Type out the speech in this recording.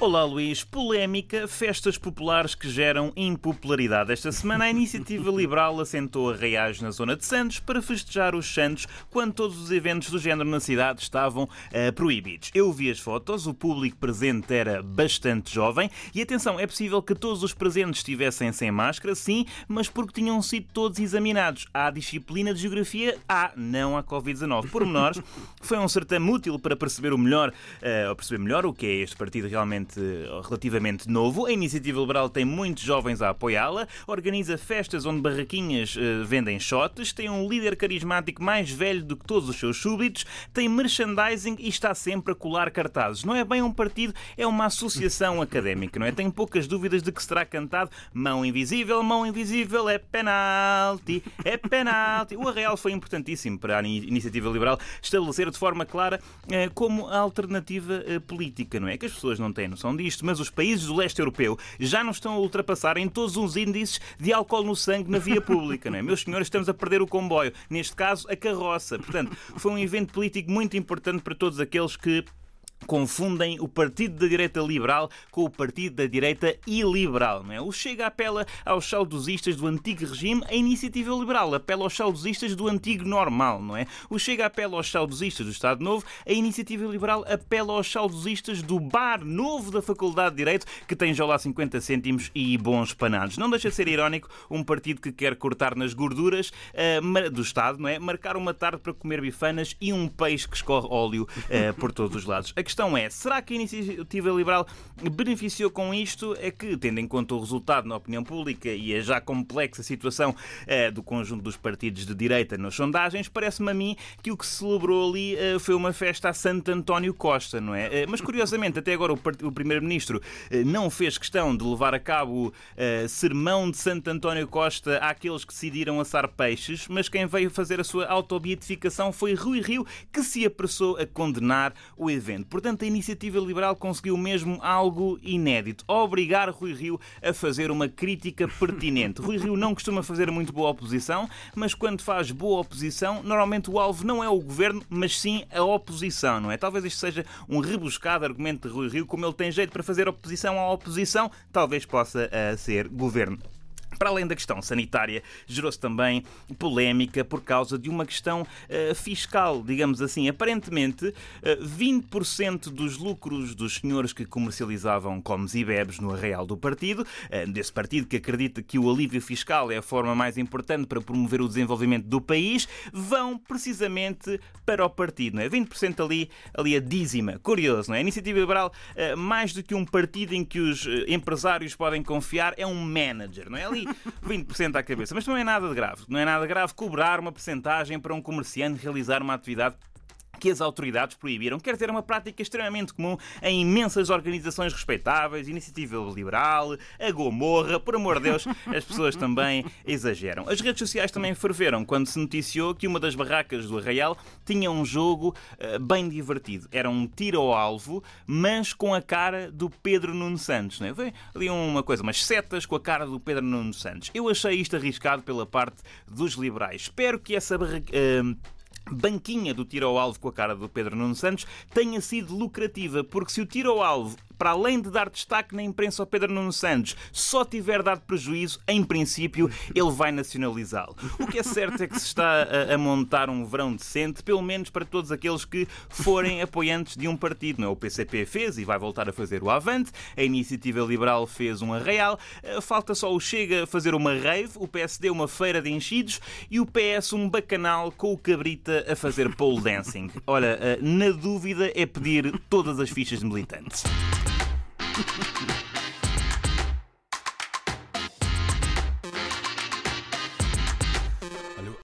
Olá Luís, polémica, festas populares que geram impopularidade. Esta semana a Iniciativa Liberal assentou arraiais na zona de Santos para festejar os Santos quando todos os eventos do género na cidade estavam uh, proibidos. Eu vi as fotos, o público presente era bastante jovem e atenção, é possível que todos os presentes estivessem sem máscara, sim, mas porque tinham sido todos examinados. Há disciplina de geografia? Há, não há Covid-19. Por menores, foi um certame útil para perceber o melhor, uh, perceber melhor o que é este partido realmente relativamente novo. A Iniciativa Liberal tem muitos jovens a apoiá-la, organiza festas onde barraquinhas uh, vendem shots, tem um líder carismático mais velho do que todos os seus súbditos, tem merchandising e está sempre a colar cartazes. Não é bem um partido, é uma associação académica, não é? Tenho poucas dúvidas de que será cantado mão invisível, mão invisível, é penalti, é penalti. O Arreal foi importantíssimo para a Iniciativa Liberal estabelecer de forma clara uh, como alternativa uh, política, não é? Que as pessoas não têm noção disto, mas os países do leste europeu já não estão a ultrapassar em todos os índices de álcool no sangue na via pública. Não é? Meus senhores, estamos a perder o comboio. Neste caso, a carroça. Portanto, foi um evento político muito importante para todos aqueles que confundem o partido da direita liberal com o partido da direita iliberal. Não é? O Chega apela aos saudosistas do antigo regime, a iniciativa liberal apela aos saudosistas do antigo normal. Não é? O Chega apela aos saudosistas do Estado Novo, a iniciativa liberal apela aos saudosistas do bar novo da Faculdade de Direito, que tem já lá 50 cêntimos e bons panados. Não deixa de ser irónico um partido que quer cortar nas gorduras uh, do Estado, não é? marcar uma tarde para comer bifanas e um peixe que escorre óleo uh, por todos os lados. A questão é, será que a iniciativa liberal beneficiou com isto? É que, tendo em conta o resultado na opinião pública e a já complexa situação eh, do conjunto dos partidos de direita nas sondagens, parece-me a mim que o que se celebrou ali eh, foi uma festa a Santo António Costa, não é? Eh, mas, curiosamente, até agora o, o Primeiro-Ministro não fez questão de levar a cabo o sermão de Santo António Costa àqueles que decidiram assar peixes, mas quem veio fazer a sua autobeatificação foi Rui Rio, que se apressou a condenar o evento. Portanto, a iniciativa liberal conseguiu mesmo algo inédito: obrigar Rui Rio a fazer uma crítica pertinente. Rui Rio não costuma fazer muito boa oposição, mas quando faz boa oposição, normalmente o alvo não é o governo, mas sim a oposição, não é? Talvez isto seja um rebuscado argumento de Rui Rio, como ele tem jeito para fazer oposição à oposição, talvez possa uh, ser governo. Para além da questão sanitária, gerou-se também polémica por causa de uma questão uh, fiscal, digamos assim. Aparentemente, uh, eh, 20% dos lucros dos senhores que comercializavam comes e bebes no arreal do partido, uh, desse partido que acredita que o alívio fiscal é a forma mais importante para promover o desenvolvimento do país, vão precisamente para o partido. Não é? 20% ali, ali a dízima. Curioso, não é? A Iniciativa Liberal, mais do que um partido em que os empresários podem confiar, é um manager. Não é? Ali 20% à cabeça. Mas não é nada de grave. Não é nada grave cobrar uma percentagem para um comerciante realizar uma atividade que as autoridades proibiram. Quer dizer, é uma prática extremamente comum em imensas organizações respeitáveis, Iniciativa Liberal, a Gomorra, por amor de Deus, as pessoas também exageram. As redes sociais também ferveram quando se noticiou que uma das barracas do Arraial tinha um jogo uh, bem divertido. Era um tiro ao alvo, mas com a cara do Pedro Nuno Santos. Né? Foi ali uma coisa, umas setas com a cara do Pedro Nuno Santos. Eu achei isto arriscado pela parte dos liberais. Espero que essa barraca. Uh, banquinha do tiro ao alvo com a cara do Pedro Nuno Santos tenha sido lucrativa, porque se o tiro ao alvo para além de dar destaque na imprensa ao Pedro Nuno Santos, só tiver dado prejuízo, em princípio, ele vai nacionalizá-lo. O que é certo é que se está a, a, montar um verão decente, pelo menos para todos aqueles que forem apoiantes de um partido. Não é? O PCP fez e vai voltar a fazer o Avante, a Iniciativa Liberal fez um arraial, eh, falta só o Chega fazer uma rave, o PSD uma feira de enchidos e o PS um bacanal com o Cabrita a fazer pole dancing. Olha, eh, na dúvida é pedir todas as fichas de militantes. Thank you.